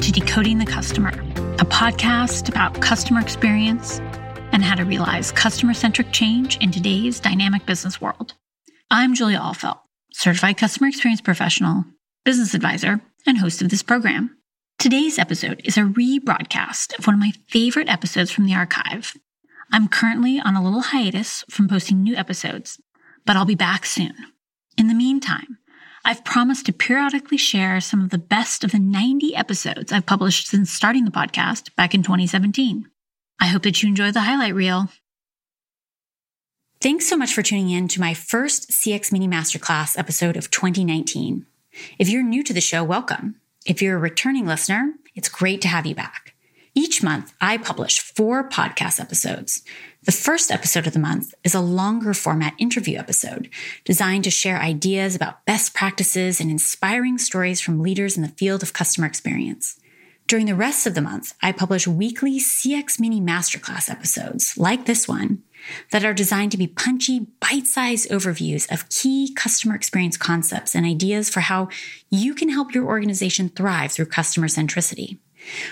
to Decoding the Customer, a podcast about customer experience and how to realize customer centric change in today's dynamic business world. I'm Julia Ahlfeldt, certified customer experience professional, business advisor, and host of this program. Today's episode is a rebroadcast of one of my favorite episodes from the archive. I'm currently on a little hiatus from posting new episodes, but I'll be back soon. In the meantime, I've promised to periodically share some of the best of the 90 episodes I've published since starting the podcast back in 2017. I hope that you enjoy the highlight reel. Thanks so much for tuning in to my first CX Mini Masterclass episode of 2019. If you're new to the show, welcome. If you're a returning listener, it's great to have you back. Each month, I publish four podcast episodes. The first episode of the month is a longer format interview episode designed to share ideas about best practices and inspiring stories from leaders in the field of customer experience. During the rest of the month, I publish weekly CX Mini Masterclass episodes like this one that are designed to be punchy, bite sized overviews of key customer experience concepts and ideas for how you can help your organization thrive through customer centricity.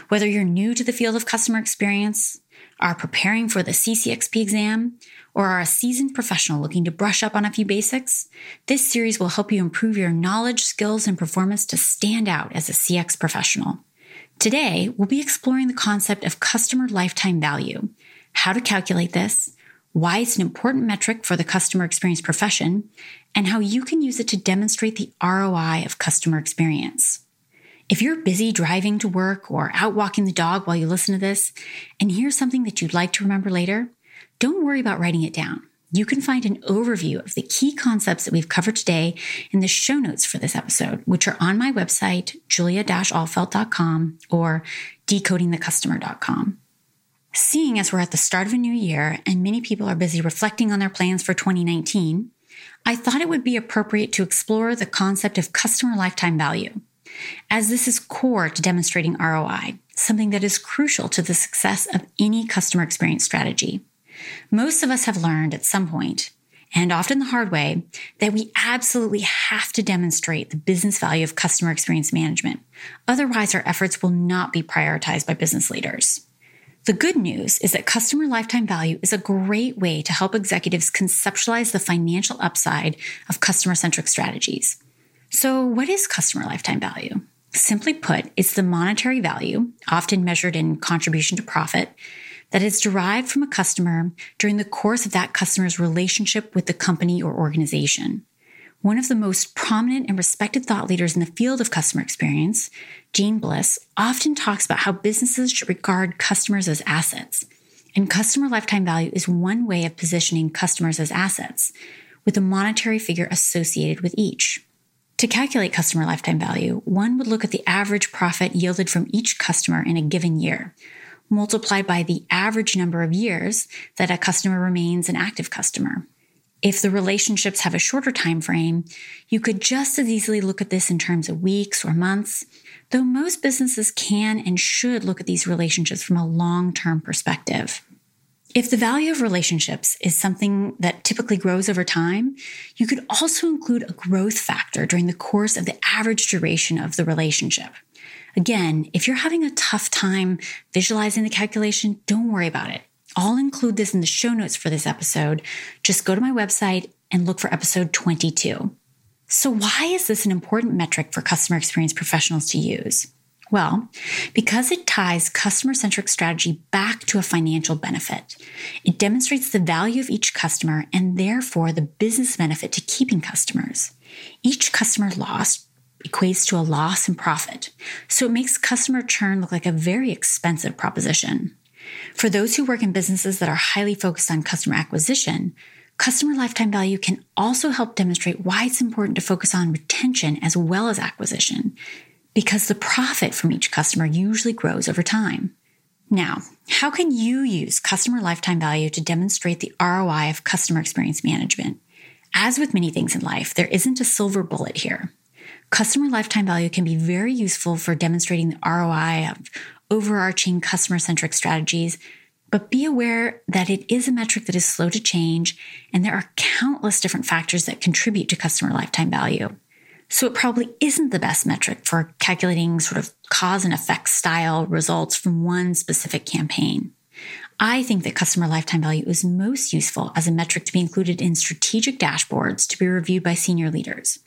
Whether you're new to the field of customer experience, are preparing for the CCXP exam, or are a seasoned professional looking to brush up on a few basics, this series will help you improve your knowledge, skills, and performance to stand out as a CX professional. Today, we'll be exploring the concept of customer lifetime value, how to calculate this, why it's an important metric for the customer experience profession, and how you can use it to demonstrate the ROI of customer experience. If you're busy driving to work or out walking the dog while you listen to this and hear something that you'd like to remember later, don't worry about writing it down. You can find an overview of the key concepts that we've covered today in the show notes for this episode, which are on my website, julia-ahlfeldt.com or decodingthecustomer.com. Seeing as we're at the start of a new year and many people are busy reflecting on their plans for 2019, I thought it would be appropriate to explore the concept of customer lifetime value as this is core to demonstrating ROI, something that is crucial to the success of any customer experience strategy. Most of us have learned at some point, and often the hard way, that we absolutely have to demonstrate the business value of customer experience management. Otherwise, our efforts will not be prioritized by business leaders. The good news is that customer lifetime value is a great way to help executives conceptualize the financial upside of customer centric strategies. So, what is customer lifetime value? Simply put, it's the monetary value, often measured in contribution to profit, that is derived from a customer during the course of that customer's relationship with the company or organization. One of the most prominent and respected thought leaders in the field of customer experience, Jeanne Bliss, often talks about how businesses should regard customers as assets. And customer lifetime value is one way of positioning customers as assets, with a monetary figure associated with each. To calculate customer lifetime value, one would look at the average profit yielded from each customer in a given year, multiplied by the average number of years that a customer remains an active customer. If the relationships have a shorter time frame, you could just as easily look at this in terms of weeks or months, though most businesses can and should look at these relationships from a long-term perspective. If the value of relationships is something that typically grows over time, you could also include a growth factor during the course of the average duration of the relationship. Again, if you're having a tough time visualizing the calculation, don't worry about it. I'll include this in the show notes for this episode. Just go to my website and look for episode 22. So, why is this an important metric for customer experience professionals to use? Well, because it ties customer centric strategy back to a financial benefit. It demonstrates the value of each customer and therefore the business benefit to keeping customers. Each customer lost equates to a loss in profit, so it makes customer churn look like a very expensive proposition. For those who work in businesses that are highly focused on customer acquisition, customer lifetime value can also help demonstrate why it's important to focus on retention as well as acquisition because the profit from each customer usually grows over time. Now, how can you use customer lifetime value to demonstrate the ROI of customer experience management? As with many things in life, there isn't a silver bullet here. Customer lifetime value can be very useful for demonstrating the ROI of overarching customer centric strategies, but be aware that it is a metric that is slow to change, and there are countless different factors that contribute to customer lifetime value. So it probably isn't the best metric for calculating sort of cause and effect style results from one specific campaign. I think that customer lifetime value is most useful as a metric to be included in strategic dashboards to be reviewed by senior leaders.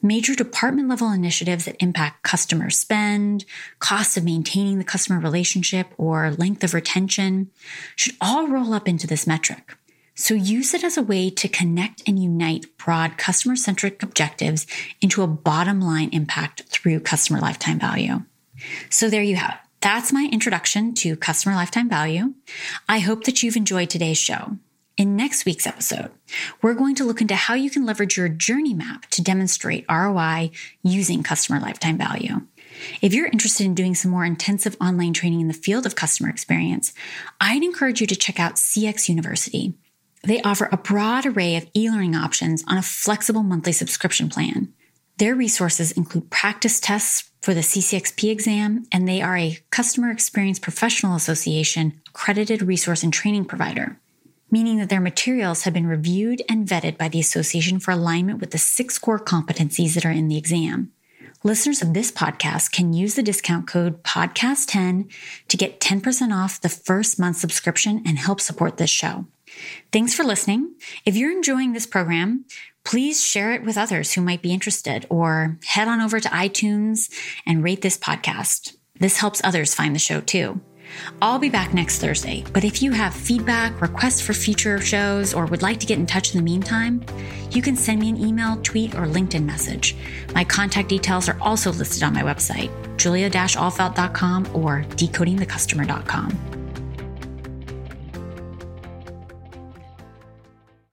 Major department level initiatives that impact customer spend, cost of maintaining the customer relationship, or length of retention should all roll up into this metric. So use it as a way to connect and unite broad customer centric objectives into a bottom line impact through customer lifetime value. So there you have it. That's my introduction to customer lifetime value. I hope that you've enjoyed today's show. In next week's episode, we're going to look into how you can leverage your journey map to demonstrate ROI using customer lifetime value. If you're interested in doing some more intensive online training in the field of customer experience, I'd encourage you to check out CX University. They offer a broad array of e learning options on a flexible monthly subscription plan. Their resources include practice tests for the CCXP exam, and they are a Customer Experience Professional Association accredited resource and training provider, meaning that their materials have been reviewed and vetted by the association for alignment with the six core competencies that are in the exam. Listeners of this podcast can use the discount code podcast10 to get 10% off the first month subscription and help support this show. Thanks for listening. If you're enjoying this program, please share it with others who might be interested or head on over to iTunes and rate this podcast. This helps others find the show too. I'll be back next Thursday, but if you have feedback, requests for future shows, or would like to get in touch in the meantime, you can send me an email, tweet, or LinkedIn message. My contact details are also listed on my website, julia-ahlfeldt.com or decodingthecustomer.com.